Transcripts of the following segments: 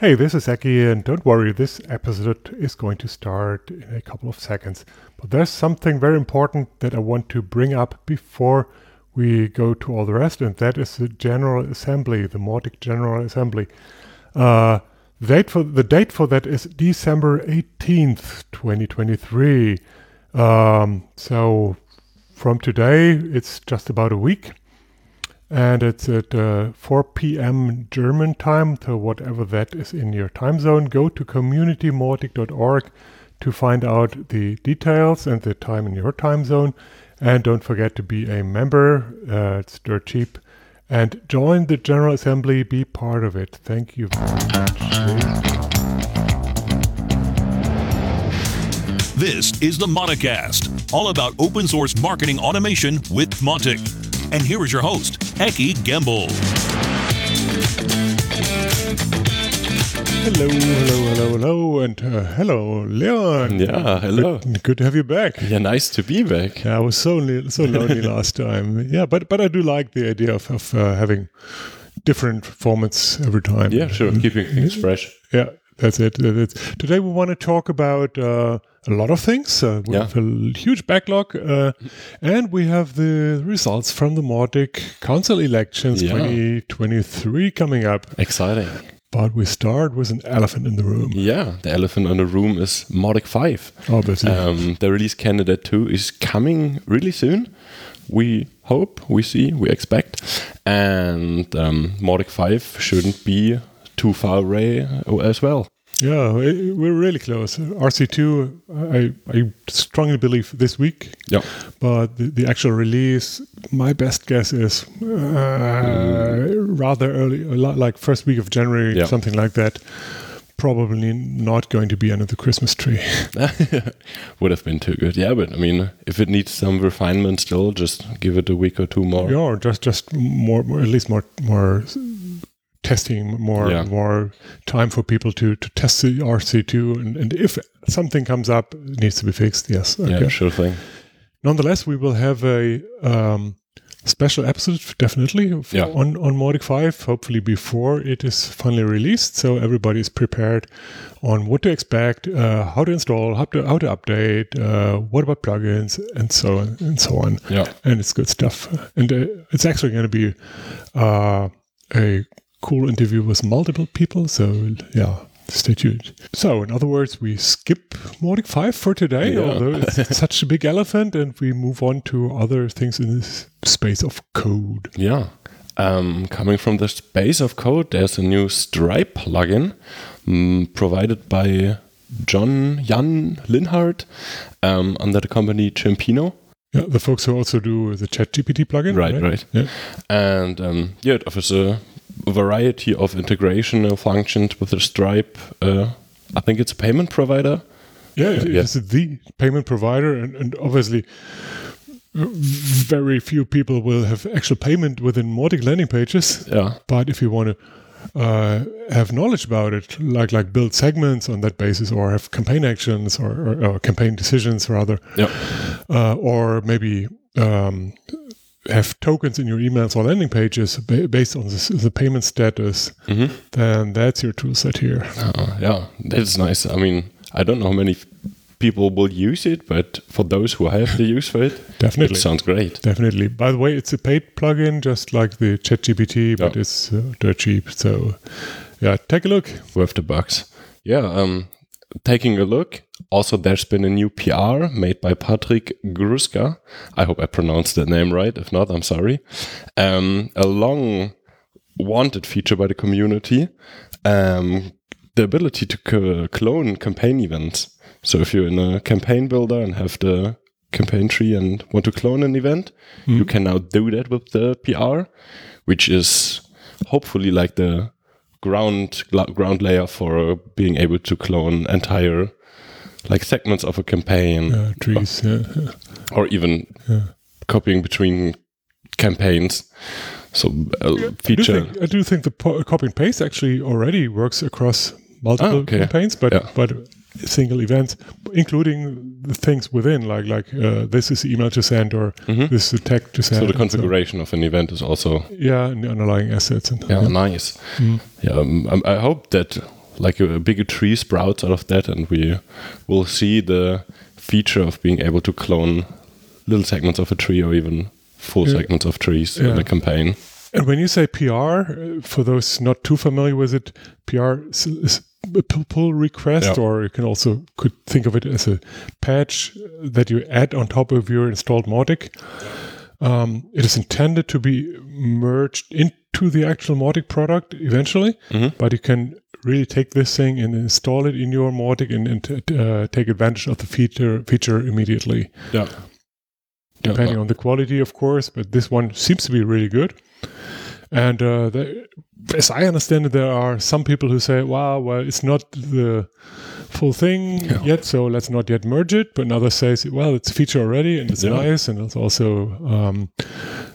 Hey, this is Eki, and don't worry, this episode is going to start in a couple of seconds. But there's something very important that I want to bring up before we go to all the rest, and that is the General Assembly, the Mautic General Assembly. Uh, the date for the date for that is December 18th, 2023. Um, so from today, it's just about a week and it's at uh, 4 p.m. German time, so whatever that is in your time zone. Go to community.mautic.org to find out the details and the time in your time zone. And don't forget to be a member, uh, it's dirt cheap. And join the General Assembly, be part of it. Thank you. This is the Mauticast, all about open source marketing automation with Mautic. And here is your host, Eki Gümbel. Hello, hello, hello, hello, and uh, hello, Leon. Yeah, hello. Good, good, to have you back. Yeah, nice to be back. Yeah, I was so so lonely last time. Yeah, but but I do like the idea of, of uh, having different formats every time. Yeah, sure, keeping things fresh. Yeah, that's it. That's it. Today we want to talk about. Uh, a lot of things. Uh, we yeah. have a huge backlog, uh, and we have the results from the Mautic Council elections yeah. 2023 coming up. Exciting. But we start with an elephant in the room. Yeah, the elephant in the room is Mautic 5. Obviously. Um, the release candidate 2 is coming really soon. We hope, we see, we expect. And um, Mautic 5 shouldn't be too far away as well. Yeah, we're really close. RC2, I, I strongly believe this week. Yeah. But the, the actual release, my best guess is uh, mm. rather early, like first week of January, yeah. something like that. Probably not going to be under the Christmas tree. Would have been too good. Yeah, but I mean, if it needs some refinement still, just give it a week or two more. Yeah, or just just more, more at least more more testing more yeah. more time for people to to test the RC2 and, and if something comes up it needs to be fixed yes okay. yeah sure thing nonetheless we will have a um, special episode definitely yeah. on on Mautic 5 hopefully before it is finally released so everybody is prepared on what to expect uh, how to install how to how to update uh, what about plugins and so on and so on yeah and it's good stuff and uh, it's actually going to be uh, a cool interview with multiple people. So yeah, stay tuned. So in other words, we skip Mautic 5 for today, yeah. although it's such a big elephant, and we move on to other things in this space of code. Yeah. Um, coming from the space of code, there's a new Stripe plugin um, provided by John Jan Linhart um, under the company Chimpino. Yeah, the folks who also do the ChatGPT plugin. Right, right. right. Yeah. And um, yeah, it offers a variety of integration functions with the Stripe. Uh, I think it's a payment provider. Yeah, it, yeah. it's the payment provider, and, and obviously very few people will have actual payment within Mautic landing pages. Yeah. But if you want to uh, have knowledge about it, like like build segments on that basis, or have campaign actions or, or, or campaign decisions rather, yeah. Uh, or maybe um, have tokens in your emails or landing pages based on this, the payment status, mm-hmm. then that's your tool set here. Uh, yeah, that's nice. I mean, I don't know how many people will use it, but for those who have the use for it, definitely it sounds great. Definitely. By the way, it's a paid plugin, just like the ChatGPT, but it's uh, dirt cheap. So, yeah, take a look. Worth the bucks. Yeah. Um, taking a look, also there's been a new PR made by Patryk Gruszka. I hope I pronounced that name right. If not, I'm sorry. Um, a long wanted feature by the community. Um, the ability to clone campaign events. So if you're in a campaign builder and have the campaign tree and want to clone an event, mm. you can now do that with the PR, which is hopefully like the ground ground layer for being able to clone entire like segments of a campaign, yeah, trees, or, yeah, or even copying between campaigns. So uh, a feature. I do think, I do think the copy and paste actually already works across multiple oh, okay. campaigns, but but single events, including the things within, like like uh, this is email to send or mm-hmm. this is text to send. So the configuration so. of an event is also yeah, and the underlying assets. And, yeah, yeah. nice. Mm. Yeah, um, um, I hope that like a, a bigger tree sprouts out of that, and we will see the feature of being able to clone little segments of a tree or even full Yeah. segments of trees Yeah. in a campaign. And when you say PR, uh, for those not too familiar with it, PR is, pull- pull request, Yeah. or you can also could think of it as a patch that you add on top of your installed Mautic Um, it is intended to be merged into the actual Mautic product eventually, Mhm. but you can really take this thing and install it in your Mautic and, and uh, take advantage of the feature feature immediately Yeah. depending on the quality, of course. But this one seems to be really good. And uh, the, as I understand it, there are some people who say, "Wow, well, it's not the full thing Yeah. yet, so let's not yet merge it." But another says, "Well, it's a feature already, and it's Yeah. nice, and it's also um,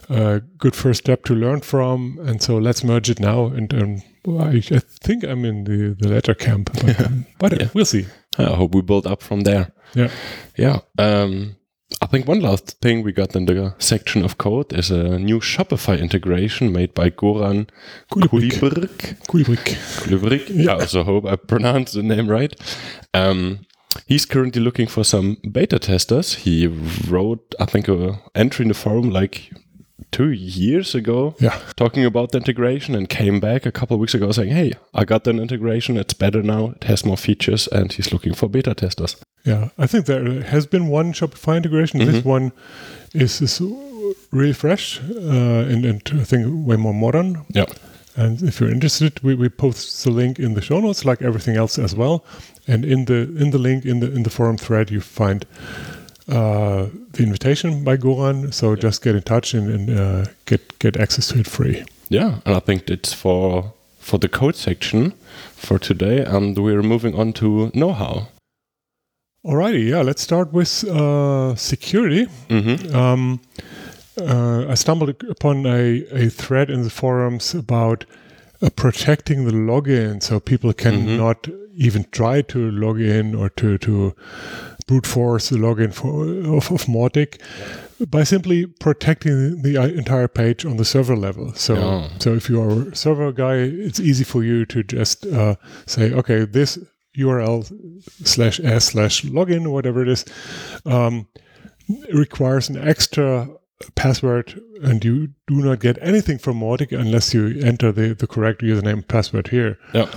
a good first step to learn from, and so let's merge it now." And um, I, I think I'm in the the latter camp, but, but Yeah. we'll see. I hope we build up from there. Yeah. Yeah. Um, I think one last thing we got in the section of code is a new Shopify integration made by Goran Culibrk. Culibrk. Culibrk. Culibrk. I also hope I pronounced the name right. Um, he's currently looking for some beta testers. He wrote, I think, an entry in the forum like two years ago Yeah. talking about the integration and came back a couple of weeks ago saying, hey, I got an integration. It's better now. It has more features and he's looking for beta testers. Yeah, I think there has been one Shopify integration. This Mm-hmm. one is, is really fresh uh, and, and I think way more modern. Yeah. And if you're interested, we, we post the link in the show notes, like everything else as well. And in the in the link in the in the forum thread, you find uh, the invitation by Goran. So just get in touch and, and uh, get get access to it free. Yeah, and I think it's for for the code section for today, and we're moving on to know-how. Alrighty, yeah, let's start with uh, security. Mm-hmm. Um, uh, I stumbled upon a, a thread in the forums about uh, protecting the login so people cannot even try to log in or to, to brute force the login for, of, of Mautic by simply protecting the uh, entire page on the server level. So, Yeah. so if you are a server guy, it's easy for you to just uh, say, okay, this URL slash s slash login, whatever it is, um, requires an extra password and you do not get anything from Mautic unless you enter the, the correct username and password here. Yeah.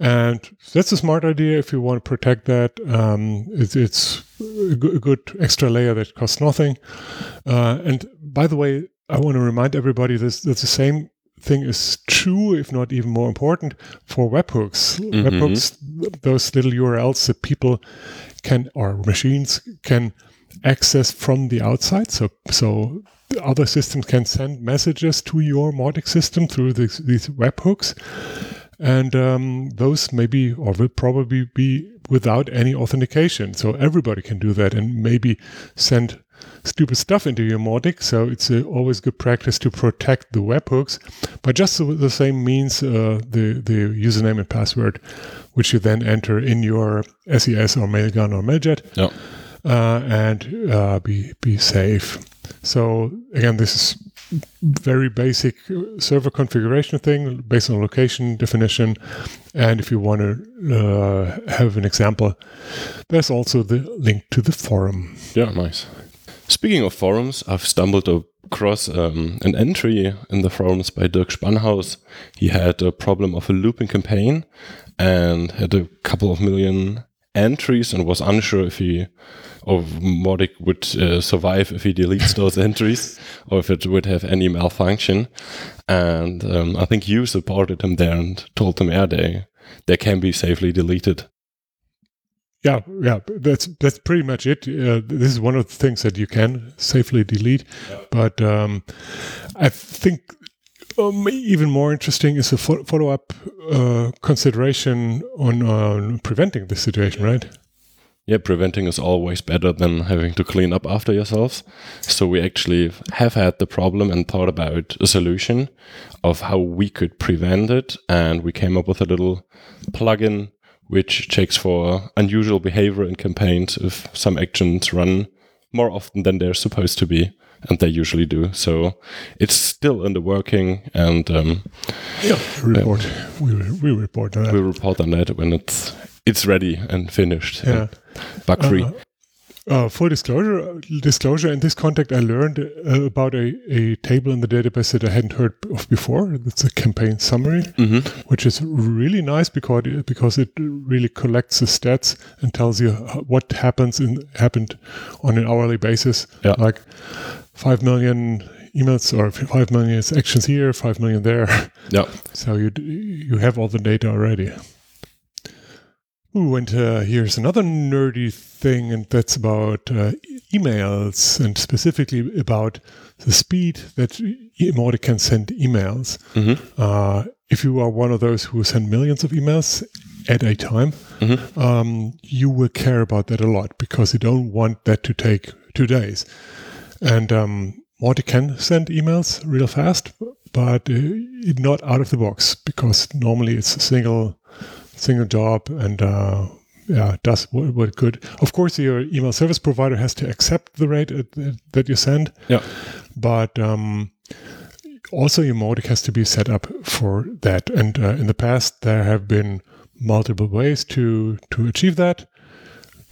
And that's a smart idea if you want to protect that. Um, it's, it's a good, a good extra layer that costs nothing. Uh, and by the way, I want to remind everybody this that the same thing is true, if not even more important, for webhooks. Webhooks, those little URLs that people can or machines can access from the outside. So so other systems can send messages to your Mautic system through these, these webhooks. And um, those maybe or will probably be without any authentication. So everybody can do that and maybe send stupid stuff into your Mautic. So it's uh, always good practice to protect the webhooks by just the, same means uh, the, the username and password, which you then enter in your SES or Mailgun or Mailjet. Uh, and uh, be be safe. So again, this is very basic server configuration thing based on location definition. And if you want to uh, have an example, there's also the link to the forum. Yeah, nice. Speaking of forums, I've stumbled across um, an entry in the forums by Dirk Spannhaus. He had a problem of a looping campaign and had a couple of million entries and was unsure if he or Mautic would uh, survive if he deletes those entries or if it would have any malfunction. And um, I think you supported him there and told him, yeah, they, they can be safely deleted. Yeah, yeah, that's that's pretty much it. Uh, this is one of the things that you can safely delete, but um, I think um, even more interesting is a fo- follow-up uh, consideration on, on preventing this situation, right? Yeah, preventing is always better than having to clean up after yourselves. So we actually have had the problem and thought about a solution of how we could prevent it. And we came up with a little plugin which checks for unusual behavior in campaigns if some actions run more often than they're supposed to be. and they usually do. So it's still in the working, and um, yeah, report. we we report on that. We report on that when it's it's ready and finished. Yeah, bug free. Uh, uh, full disclosure, disclosure. In this context, I learned uh, about a, a table in the database that I hadn't heard of before. It's a campaign summary, mm-hmm. which is really nice because because it really collects the stats and tells you what happens in happened on an hourly basis. Yeah. Like five million emails or five million actions here, five million there. Yeah. So you you have all the data already. Ooh, and uh, here's another nerdy thing, and that's about uh, emails, and specifically about the speed that Mautic can send emails. Mm-hmm. Uh, if you are one of those who send millions of emails at a time, mm-hmm. um, you will care about that a lot because you don't want that to take two days. And um, Mautic can send emails real fast, but uh, not out of the box because normally it's a single single job and uh, yeah, does what, what it could. Of course, your email service provider has to accept the rate that you send. Yeah. But um, also, your Mautic has to be set up for that. And uh, in the past, there have been multiple ways to to achieve that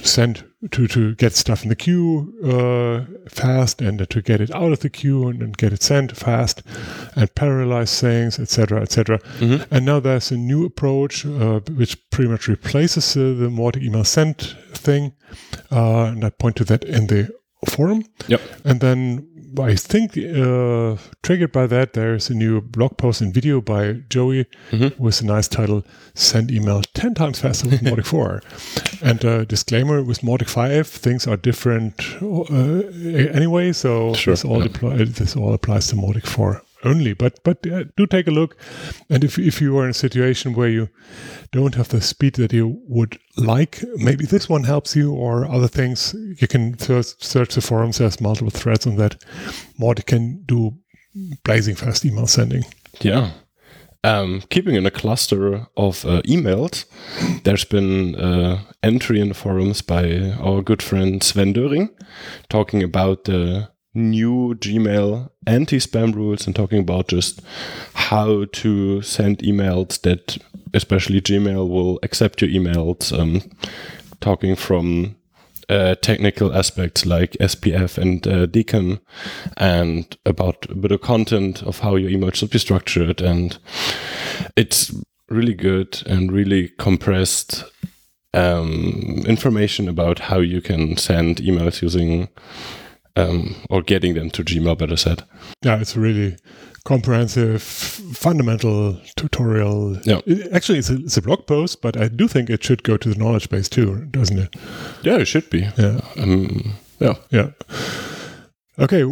send to to get stuff in the queue uh, fast and to get it out of the queue and, and get it sent fast and parallelize things etc etc mm-hmm. and now there's a new approach uh, which pretty much replaces uh, the Mautic email send thing uh, and i point to that in the forum yep and then I think uh, triggered by that, there's a new blog post and video by Joey mm-hmm. with a nice title Send Email 10 times faster with Mautic 4. And uh, disclaimer with Mautic 5, things are different uh, anyway, so sure, this, all yeah. deploy, this all applies to Mautic 4 only. But but uh, do take a look, and if if you are in a situation where you don't have the speed that you would like, maybe this one helps you, or other things. You can search, search the forums. There's multiple threads on that. Mod can do blazing fast email sending. Yeah. Um, keeping in a cluster of uh, emails, there's been uh, entry in the forums by our good friend Sven Döring talking about the new Gmail anti spam rules and talking about just how to send emails that, especially Gmail, will accept your emails. Um, talking from uh, technical aspects like SPF and uh, DKIM, and about a bit of content of how your email should be structured. And it's really good and really compressed um, information about how you can send emails using um, or getting them to Gmail, better said. Yeah, it's a really comprehensive, fundamental tutorial. Yeah. It, actually, it's a, it's a blog post, but I do think it should go to the knowledge base too, doesn't it? Yeah, it should be. Yeah. Um, yeah. Yeah. Okay.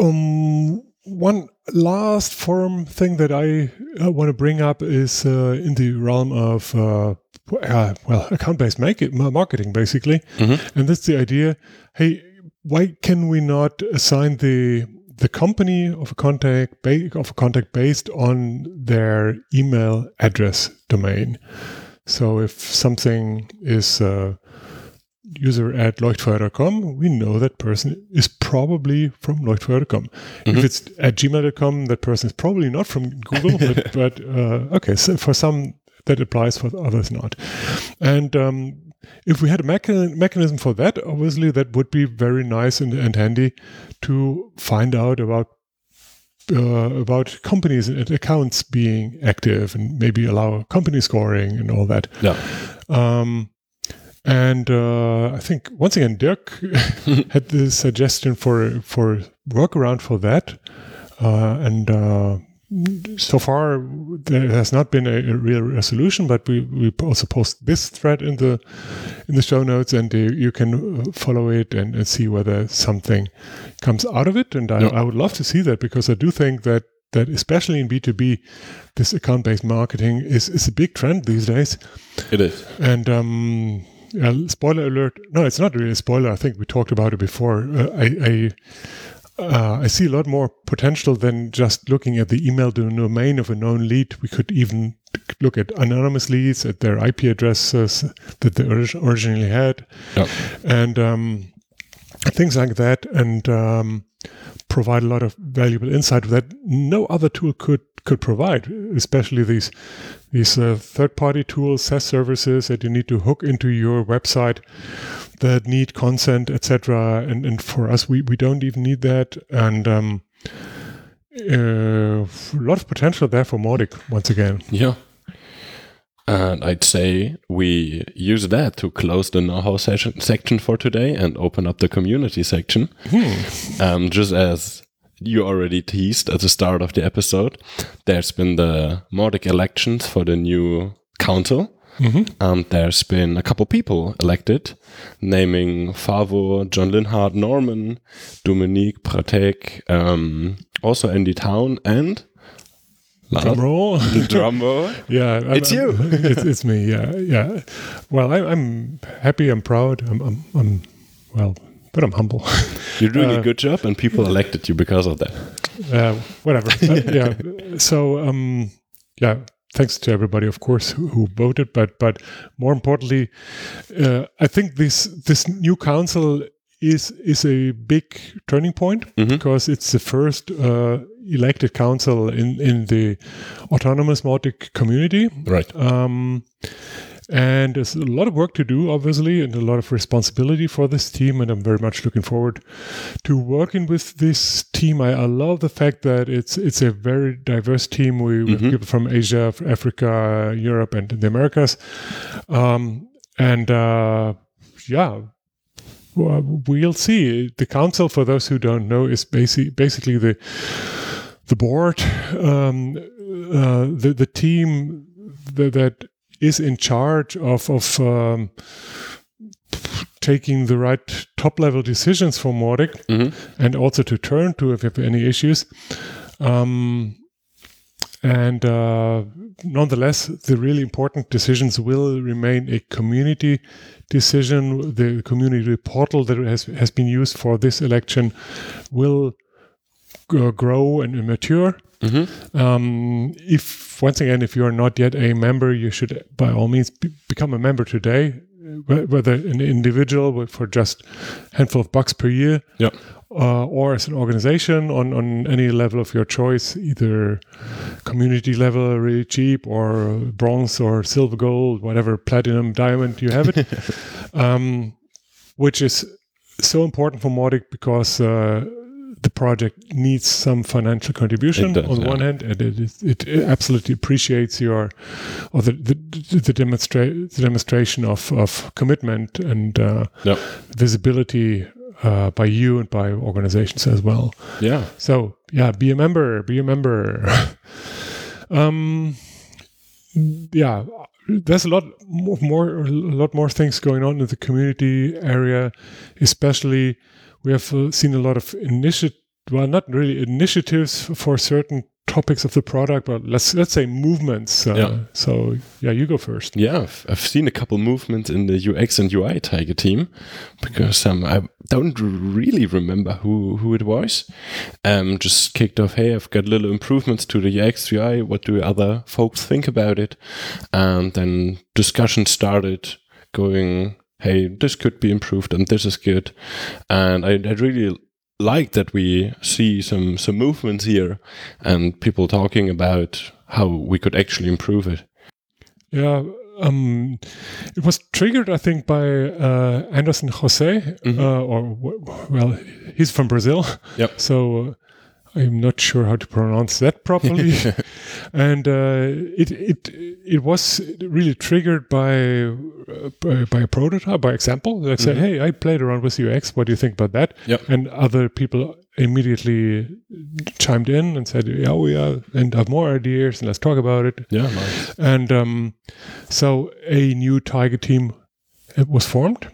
Um, one last forum thing that I uh, want to bring up is uh, in the realm of uh, uh well account-based marketing, basically, mm-hmm. and that's the idea. Hey, why can we not assign the the company of a contact of a contact based on their email address domain? So if something is uh, user at leuchtfeuer.com, we know that person is probably from leuchtfeuer.com. Mm-hmm. If it's at gmail.com, that person is probably not from Google, but, but uh, okay, so for some that applies, for others not. And um, if we had a mecha- mechanism for that, obviously that would be very nice and, and handy to find out about uh, about companies and accounts being active and maybe allow company scoring and all that. Yeah. Um, and uh, I think once again, Dirk had the suggestion for for workaround for that, uh, and uh, so far there has not been a, a, real resolution but we, we also post this thread in the in the show notes and uh, you can uh, follow it and, and, see whether something comes out of it. And I, I would love to see that because i do think that that especially in b2b this account-based marketing is is a big trend these days. It is. And um uh, spoiler alert. No it's not really a spoiler. I think we talked about it before. Uh, I, I uh, I see a lot more potential than just looking at the email domain of a known lead. We could even look at anonymous leads, at their IP addresses that they originally had, yep. and um, things like that, and um, provide a lot of valuable insight that no other tool could could provide, especially these these uh, third party tools, SaaS services that you need to hook into your website that need consent, etc. And and for us, we we don't even need that, and um, uh, a lot of potential there for Mautic once again. Yeah. And I'd say we use that to close the know-how session, section for today and open up the community section. Um, just as you already teased at the start of the episode, there's been the Mautic elections for the new council. And there's been a couple people elected, naming Favo, John Linhart Norman, Dominique Pratek, um, also Andy Town, and Drum roll. drum roll. Yeah, I'm- It's you. I'm- it's, it's me. Yeah, yeah. Well, I, I'm happy. I'm proud. I'm, I'm, I'm well, but I'm humble. You did a really Uh, good job, and people elected you because of that. uh, whatever. Yeah. So, um, yeah. Thanks to everybody, of course, who, who voted. But, but more importantly, uh, I think this this new council is is a big turning point because it's the first uh, elected council in in the autonomous Mautic community. Right. Um, and there's a lot of work to do, obviously, and a lot of responsibility for this team. And I'm very much looking forward to working with this team. I, I love the fact that it's it's a very diverse team. We, we have people from Asia, Africa, Europe, and the Americas. Um, and uh, yeah, well, we'll see. The council, for those who don't know, is basi- basically the the board, um, uh, the the team that, that is in charge of of um, taking the right top level decisions for Mautic and also to turn to if you have any issues. Um, and uh, nonetheless, the really important decisions will remain a community decision. The community portal that has has been used for this election will grow and mature. Um, if once again, if you are not yet a member, you should by all means be, become a member today. Whether an individual for just handful of bucks per year, Yeah. uh, or as an organization on, on any level of your choice, either community level, really cheap, or bronze or silver, gold, whatever, platinum, diamond, you have it. um, which is so important for Mautic because uh, the project needs some financial contribution does, on yeah. one hand, and it, is, it absolutely appreciates your or the the, the, demonstra- the demonstration of, of commitment and uh, Yeah. visibility uh, by you and by organizations as well. Yeah. So yeah, be a member, be a member. um, yeah, there's a lot more, more, a lot more things going on in the community area. Especially, we have uh, seen a lot of initiative. Well, not really initiatives for certain topics of the product, but let's let's say movements. Uh, Yeah. So yeah, you go first. Yeah, I've, I've seen a couple movements in the UX and UI Tiger team because um, I don't really remember who, who it was. Um, just kicked off, hey, I've got little improvements to the UX UI. What do other folks think about it? And then discussion started going, hey, this could be improved and this is good. And I, I really like that we see some some movements here and people talking about how we could actually improve it. Yeah, um, it was triggered, I think, by uh, Anderson Jose, uh, or well, he's from Brazil. Yep. So uh, I'm not sure how to pronounce that properly. and uh, it it it was really triggered by uh, by, by a prototype, by example. That said, "Hey, I played around with UX. What do you think about that?" Yep. And other people immediately chimed in and said, "Yeah, we are, and have more ideas, and let's talk about it." Yeah, nice. And um, so a new Tiger team uh, was formed.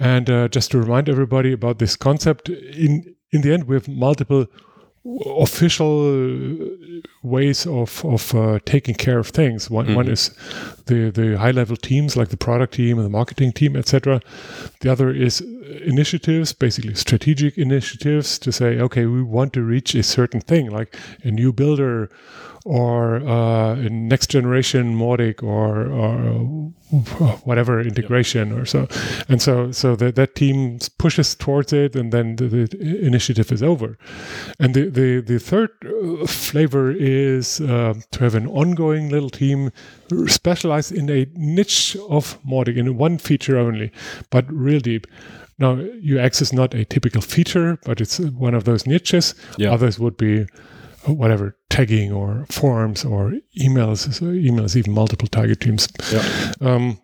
And uh, just to remind everybody about this concept, in in the end, we have multiple official ways of of uh, taking care of things. One one is the the high level teams like the product team and the marketing team, etc. The other is initiatives, basically strategic initiatives to say, okay, we want to reach a certain thing, like a new builder or uh, next generation Mautic or, or whatever integration yep. or so. And so so that, that team pushes towards it and then the, the initiative is over. And the, the, the third uh, flavor is uh, to have an ongoing little team specialized in a niche of Mautic, in one feature only, but real deep. Now, UX is not a typical feature, but it's one of those niches. Yeah. Others would be whatever tagging or forms or emails, emails even multiple Tiger teams. Yeah. Um,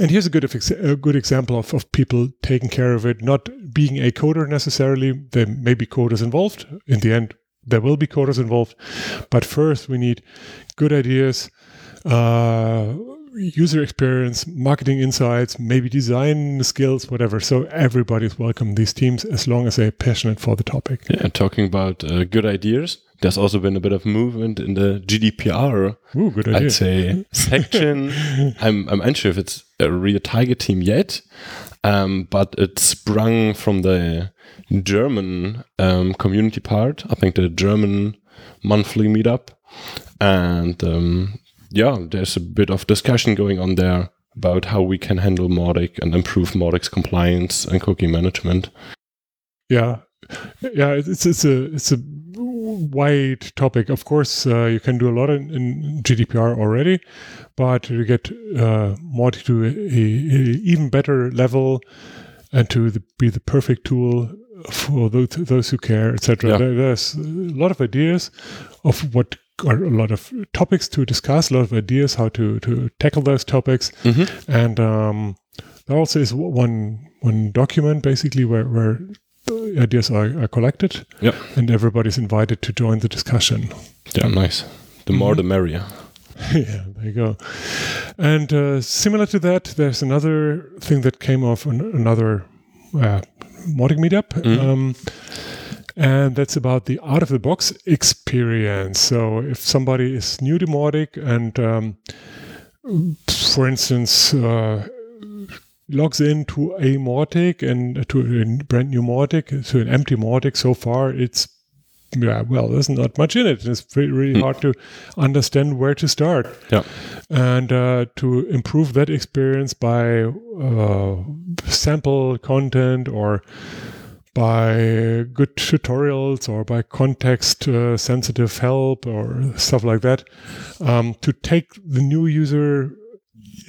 and here's a good a good example of, of people taking care of it, not being a coder necessarily. There may be coders involved. In the end, there will be coders involved. But first, we need good ideas, uh, user experience, marketing insights, maybe design skills, whatever. So everybody's welcome these teams as long as they're passionate for the topic. Yeah, talking about uh, good ideas, there's also been a bit of movement in the GDPR. Ooh, good idea. I'd say section. I'm I'm unsure if it's a real Tiger team yet, um, but it sprung from the German um, community part. I think the German monthly meetup, and um, yeah, there's a bit of discussion going on there about how we can handle Mautic and improve Mautic's compliance and cookie management. Yeah, yeah, it's it's a it's a wide topic. Of course, uh, you can do a lot in, in, GDPR already, but to get uh, Mautic to a, a, even better level and to the, be the perfect tool for those, those who care, etc. Yeah. There, there's a lot of ideas of what are a lot of topics to discuss, a lot of ideas how to to tackle those topics, mm-hmm. and um, there also is one one document basically where where ideas are, are collected, yeah, and everybody's invited to join the discussion. Yeah, nice. The more, mm-hmm. the merrier. yeah, there you go. And uh, similar to that, there's another thing that came off an, another uh, Mautic meetup. Mm-hmm. Um, and that's about the out of the box experience. So if somebody is new to Mautic and, um, for instance, uh, logs into a Mautic and to a brand new Mautic, to an empty Mautic, so far it's yeah, well, there's not much in it. It's really, really mm. hard to understand where to start. Yeah. And uh, to improve that experience by uh, sample content or by good tutorials or by context uh, sensitive help or stuff like that um, to take the new user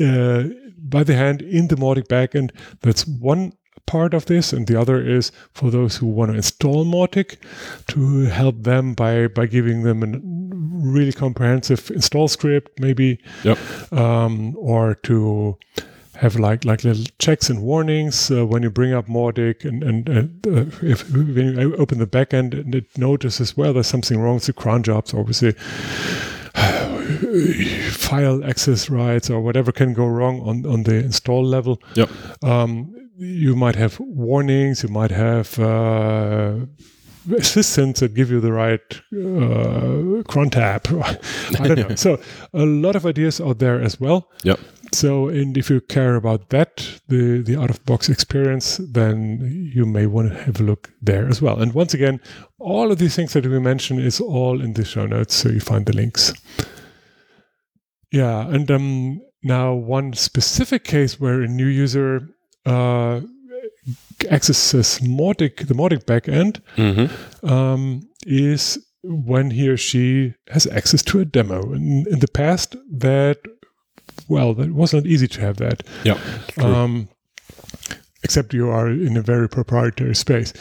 uh, by the hand in the Mautic backend. That's one part of this, and the other is for those who want to install Mautic to help them by by giving them a really comprehensive install script, maybe, yep. um, or to have like like little checks and warnings uh, when you bring up Mautic and and uh, if when you open the backend and it notices well there's something wrong with the cron jobs the file access rights or whatever can go wrong on on the install level. Yep. Um, you might have warnings. You might have. Uh, assistants that give you the right uh, cron tab. I don't know. so a lot of ideas out there as well. Yep. So, and if you care about that, the, the out of box experience, then you may want to have a look there as well. And once again, all of these things that we mentioned is all in the show notes, so you find the links. Yeah, and um, now one specific case where a new user uh, accesses Mautic, the Mautic backend, mm-hmm. um, is when he or she has access to a demo. In, in the past, that well, that was not easy to have that. Yeah. Um, except you are in a very proprietary space.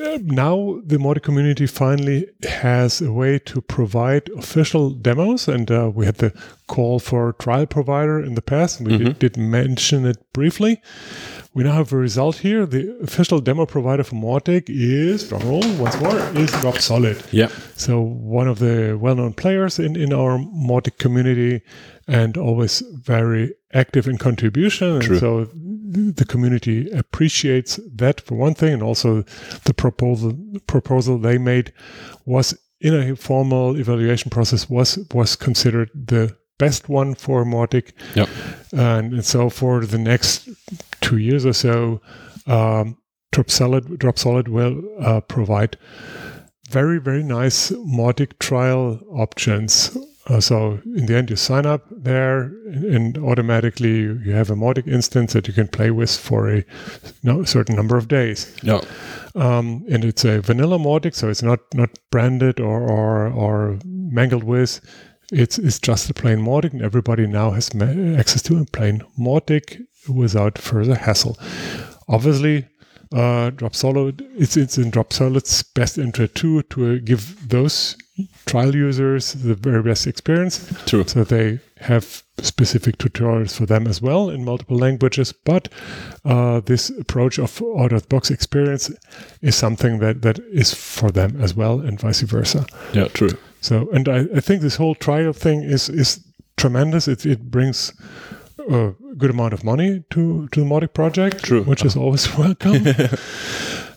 Uh, now, the Mautic community finally has a way to provide official demos, and uh, we had the call for trial provider in the past, and we mm-hmm. did, mention it briefly. We now have a result here. The official demo provider for Mautic is, drumroll once more, is Dropsolid. Yeah. So one of the well-known players in, in our Mautic community and always very active in contribution. True. And so the community appreciates that for one thing, and also the proposal proposal they made was in a formal evaluation process was was considered the best one for Mautic. Yep. And, so for the next two years or so, um, Dropsolid, Drop Solid will uh, provide very very nice Mautic trial options. Uh, so in the end, you sign up there, and automatically you have a Mautic instance that you can play with for a no, certain number of days. Yeah. Um, and it's a vanilla Mautic, so it's not not branded or or, or mangled with. It's it's just a plain Mautic, and everybody now has ma- access to a plain Mautic without further hassle. Obviously, uh, Dropsolid it's it's in Dropsolid's best interest too to uh, give those trial users the very best experience. True. So they have specific tutorials for them as well in multiple languages. But uh, this approach of out of box experience is something that, that is for them as well, and vice versa. Yeah, true. So, and I, I think this whole trial thing is is tremendous. It it brings a good amount of money to to the Mautic project, True. which is always welcome,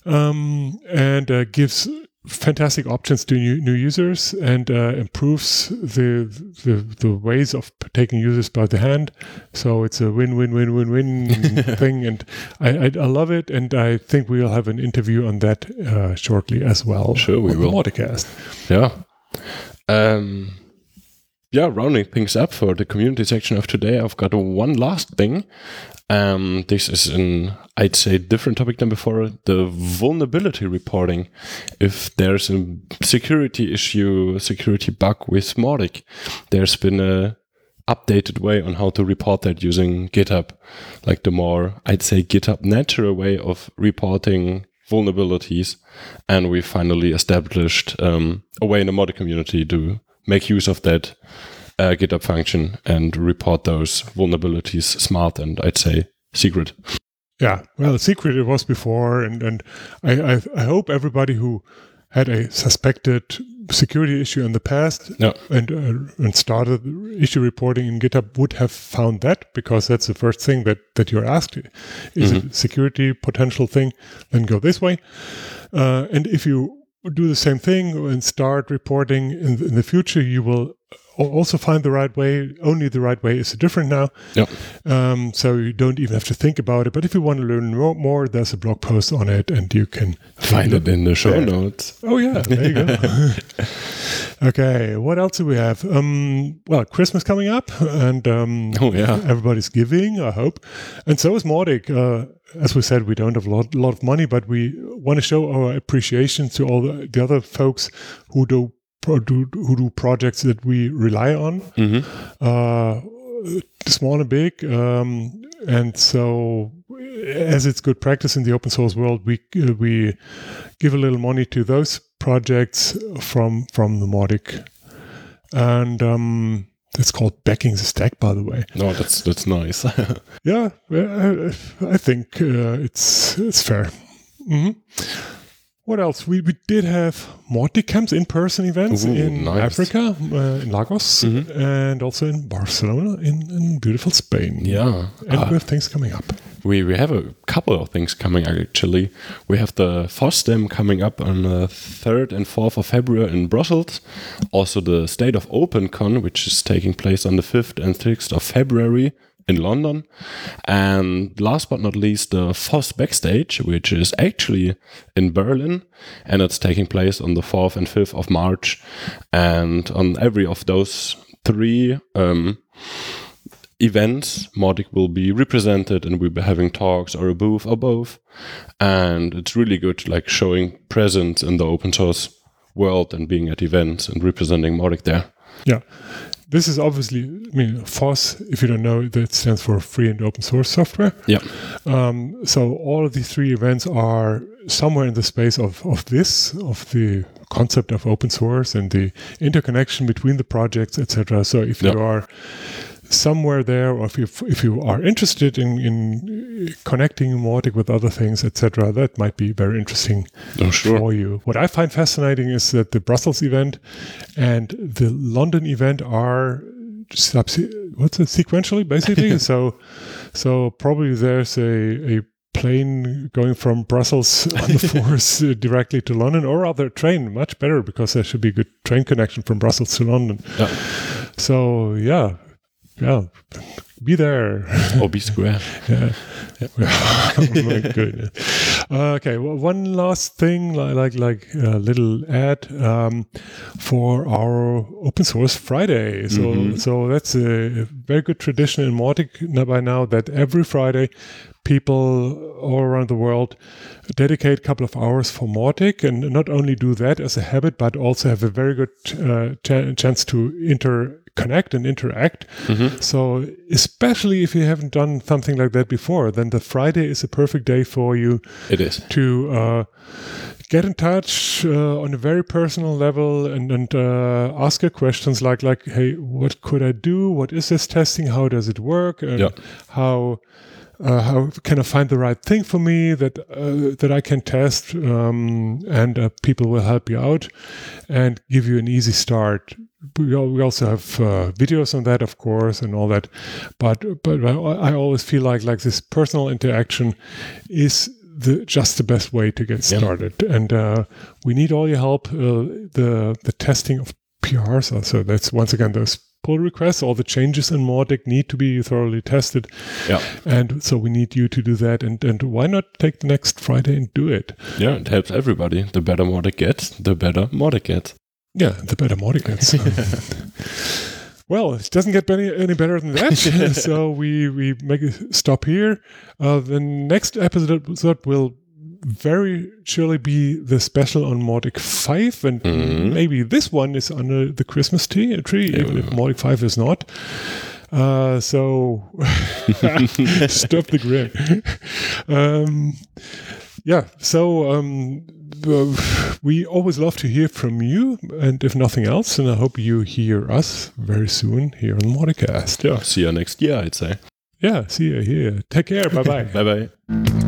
um, and uh, gives fantastic options to new, new users and uh, improves the, the the ways of taking users by the hand. So it's a win win win win win thing, and I, I I love it. And I think we'll have an interview on that uh, shortly as well. Sure, we will. Mauticast. Yeah. Um, yeah, rounding things up for the community section of today, I've got one last thing. Um, this is an, I'd say, different topic than before the vulnerability reporting. If there's a security issue, a security bug with Mautic, there's been a updated way on how to report that using GitHub. Like the more, I'd say, GitHub natural way of reporting vulnerabilities. And we finally established um, a way in the Mautic community to make use of that uh, GitHub function and report those vulnerabilities smart and I'd say secret. Yeah, well, secret it was before, and and I I, I hope everybody who had a suspected security issue in the past Yeah. and uh, and started issue reporting in GitHub would have found that because that's the first thing that that you're asked is it a security potential thing then go this way uh, and if you do the same thing and start reporting in, in the future you will also find the right way only the right way is different now Yep. um, so you don't even have to think about it but if you want to learn more, there's a blog post on it and you can Find it in the show there. notes. Oh yeah, there you go. okay, what else do we have? Um, well, Christmas coming up, and um, Oh, yeah. everybody's giving. I hope, and so is Mautic. Uh, as we said, we don't have a lot, lot of money, but we want to show our appreciation to all the, the other folks who do, pro- do who do projects that we rely on uh, small and big. Um, and so, as it's good practice in the open source world, we uh, we give a little money to those projects from from the Mautic, and um, it's called backing the stack, by the way. No, that's that's nice. Yeah, I, I think uh, it's it's fair. hmm What else? We, we did have Mautic camps in person events Ooh, in nice. Africa, uh, in Lagos, and also in Barcelona, in, in beautiful Spain. yeah. And Uh, we have things coming up. We we have a couple of things coming actually. We have the FOSDEM coming up on the 3rd and 4th of February in Brussels. Also the State of OpenCon, which is taking place on the 5th and 6th of February in London. And last but not least, the FOSS Backstage, which is actually in Berlin and it's taking place on the 4th and 5th of March. And on every of those three, um, events, Mautic will be represented and we'll be having talks or a booth or both. And it's really good, like showing presence in the open source world and being at events and representing Mautic there. Yeah. This is obviously, I mean, FOSS, if you don't know, that stands for Free and Open Source Software. Yeah. Um, so all of these three events are somewhere in the space of, of this, of the concept of open source and the interconnection between the projects, etc. So if Yeah. you are somewhere there, or if you if you are interested in in connecting Mautic with other things, etc., that might be very interesting Oh, sure. for you. What I find fascinating is that the Brussels event and the London event are what's it sequentially basically. so so probably there's a a plane going from Brussels on the force uh, directly to London, or rather a train, much better because there should be a good train connection from Brussels to London. Yeah. So yeah, yeah, be there. Or be square. yeah. oh my goodness. Uh, okay, well, one last thing, like like, like a little ad um, for our open source Friday. So Mhm. so that's a very good tradition in Mautic by now that every Friday people all around the world dedicate a couple of hours for Mautic and not only do that as a habit, but also have a very good uh, ch- chance to interconnect and interact. So, especially if you haven't done something like that before, then the Friday is a perfect day for you It is. to uh, get in touch uh, on a very personal level and, and uh, ask your questions like like hey what could i do what is this testing how does it work and Yeah. how uh, how can I find the right thing for me that uh, that I can test, um, and uh, people will help you out and give you an easy start. We, al- we also have uh, videos on that, of course, and all that. But but I, always feel like like this personal interaction is the just the best way to get started, and uh, we need all your help. Uh, the the testing of PRs also. That's once again those pull requests. All the changes in Mautic need to be thoroughly tested. Yeah. And so we need you to do that. And, and why not take the next Friday and do it? Yeah, it helps everybody. The better Mautic gets, the better Mautic gets. Yeah, the better. Um, well, it doesn't get any, any better than that. so we, we make a stop here. Uh, the next episode will very surely be the special on Mautic 5. And Mhm. maybe this one is under the Christmas tree, tree even if Mautic 5 is not. Uh, so stop the grin. um, yeah, so um, Uh, we always love to hear from you, and if nothing else, and I hope you hear us very soon here on Mauticast. Yeah, see you next year, I'd say. Yeah, see you here. Take care. Bye bye. Bye bye.